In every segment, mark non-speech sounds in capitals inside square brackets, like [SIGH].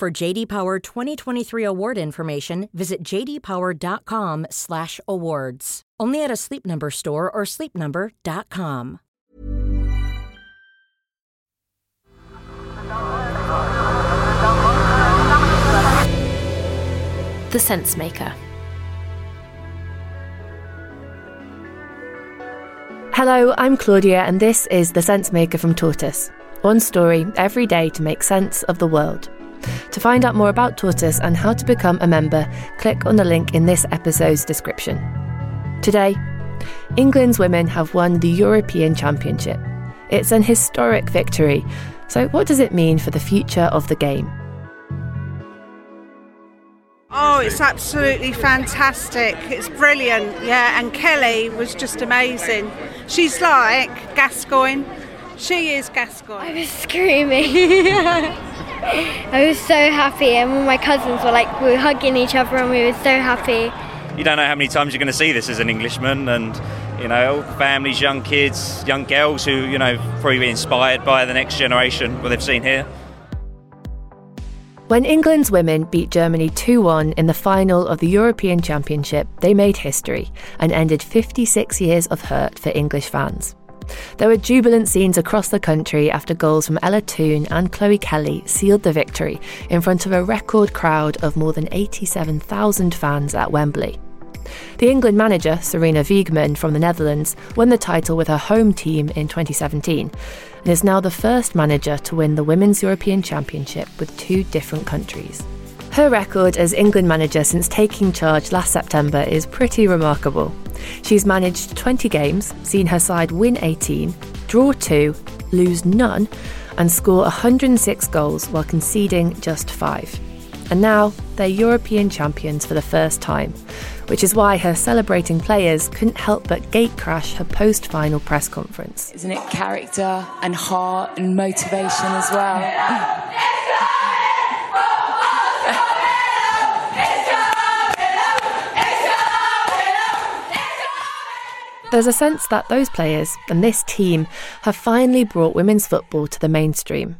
For JD Power 2023 award information, visit jdpower.com/awards. Only at a Sleep Number store or sleepnumber.com. The Sense Maker. Hello, I'm Claudia, and this is The Sense Maker from Tortoise. One story every day to make sense of the world. To find out more about Tortoise and how to become a member, click on the link in this episode's description. Today, England's women have won the European Championship. It's an historic victory. So, what does it mean for the future of the game? Oh, it's absolutely fantastic. It's brilliant. Yeah, and Kelly was just amazing. She's like Gascoigne. She is Gascoigne. I was screaming. [LAUGHS] [LAUGHS] I was so happy, and all my cousins were like, we were hugging each other, and we were so happy. You don't know how many times you're going to see this as an Englishman, and you know, families, young kids, young girls who you know probably be inspired by the next generation what they've seen here. When England's women beat Germany 2 1 in the final of the European Championship, they made history and ended 56 years of hurt for English fans. There were jubilant scenes across the country after goals from Ella Toone and Chloe Kelly sealed the victory in front of a record crowd of more than 87,000 fans at Wembley. The England manager, Sarina Wiegman from the Netherlands, won the title with her home team in 2017 and is now the first manager to win the Women's European Championship with two different countries. Her record as England manager since taking charge last September is pretty remarkable. She's managed 20 games, seen her side win 18, draw 2, lose none, and score 106 goals while conceding just 5 and now they're European champions for the first time, which is why her celebrating players couldn't help but gatecrash her post final press conference. Isn't it character and heart and motivation as well? There's a sense that those players and this team have finally brought women's football to the mainstream.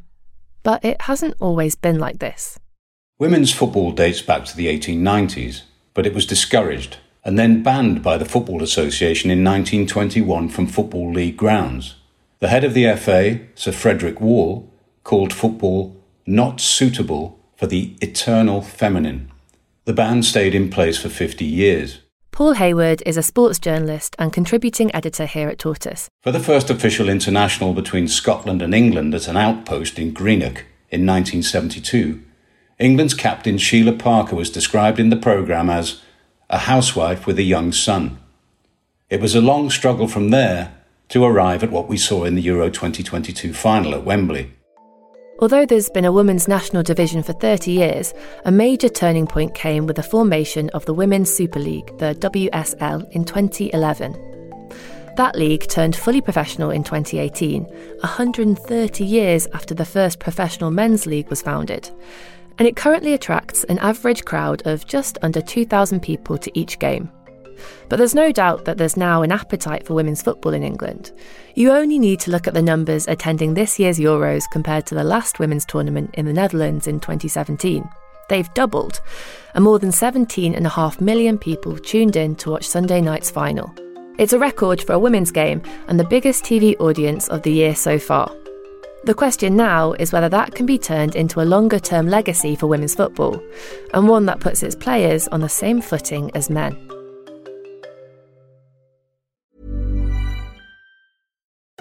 But it hasn't always been like this. Women's football dates back to the 1890s, but it was discouraged and then banned by the Football Association in 1921 from Football League grounds. The head of the FA, Sir Frederick Wall, called football not suitable for the eternal feminine. The ban stayed in place for 50 years. Paul Hayward is a sports journalist and contributing editor here at Tortoise. For the first official international between Scotland and England at an outpost in Greenock in 1972, England's captain Sheila Parker was described in the programme as a housewife with a young son. It was a long struggle from there to arrive at what we saw in the Euro 2022 final at Wembley. Although there's been a women's national division for 30 years, a major turning point came with the formation of the Women's Super League, the WSL, in 2011. That league turned fully professional in 2018, 130 years after the first professional men's league was founded and it currently attracts an average crowd of just under 2,000 people to each game. But there's no doubt that there's now an appetite for women's football in England. You only need to look at the numbers attending this year's Euros compared to the last women's tournament in the Netherlands in 2017. They've doubled, and more than 17.5 million people tuned in to watch Sunday night's final. It's a record for a women's game and the biggest TV audience of the year so far. The question now is whether that can be turned into a longer term legacy for women's football, and one that puts its players on the same footing as men.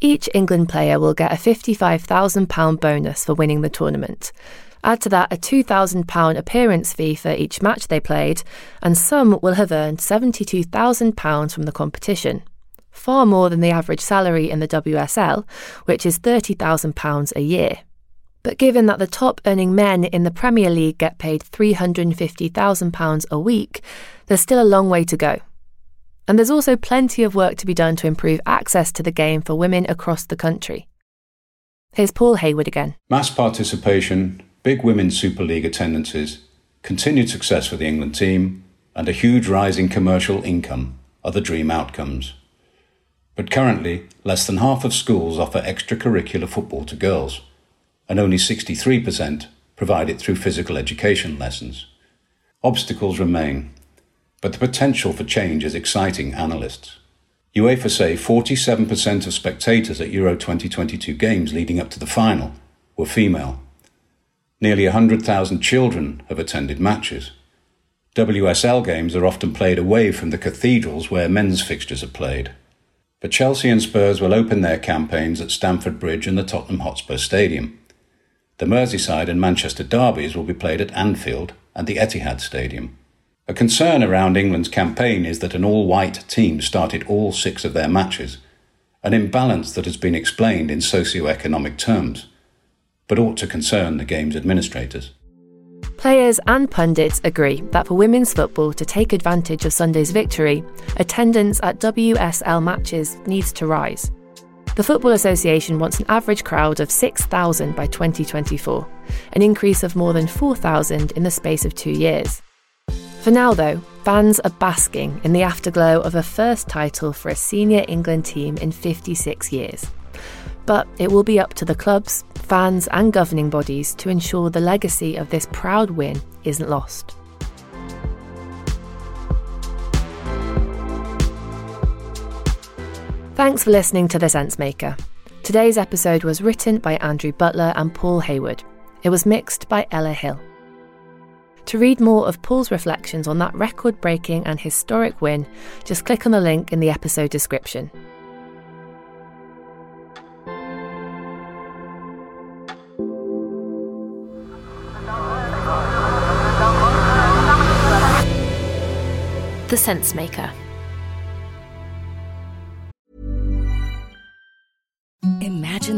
Each England player will get a £55,000 bonus for winning the tournament. Add to that a £2,000 appearance fee for each match they played, and some will have earned £72,000 from the competition. Far more than the average salary in the WSL, which is £30,000 a year. But given that the top earning men in the Premier League get paid £350,000 a week, there's still a long way to go. And there's also plenty of work to be done to improve access to the game for women across the country. Here's Paul Hayward again. Mass participation, big women's Super League attendances, continued success for the England team, and a huge rise in commercial income are the dream outcomes. But currently, less than half of schools offer extracurricular football to girls, and only 63% provide it through physical education lessons. Obstacles remain, but the potential for change is exciting analysts. UEFA say 47% of spectators at Euro 2022 games leading up to the final were female. Nearly 100,000 children have attended matches. WSL games are often played away from the cathedrals where men's fixtures are played. But Chelsea and Spurs will open their campaigns at Stamford Bridge and the Tottenham Hotspur Stadium. The Merseyside and Manchester derbies will be played at Anfield and the Etihad Stadium. A concern around England's campaign is that an all white team started all six of their matches, an imbalance that has been explained in socio-economic terms, but ought to concern the game's administrators. Players and pundits agree that for women's football to take advantage of Sunday's victory, attendance at WSL matches needs to rise. The Football Association wants an average crowd of 6,000 by 2024, an increase of more than 4,000 in the space of two years. For now, though, fans are basking in the afterglow of a first title for a senior England team in 56 years. But it will be up to the clubs, fans, and governing bodies to ensure the legacy of this proud win isn't lost. Thanks for listening to The Sense Maker. Today's episode was written by Andrew Butler and Paul Hayward. It was mixed by Ella Hill. To read more of Paul's reflections on that record breaking and historic win, just click on the link in the episode description. The Sense Maker.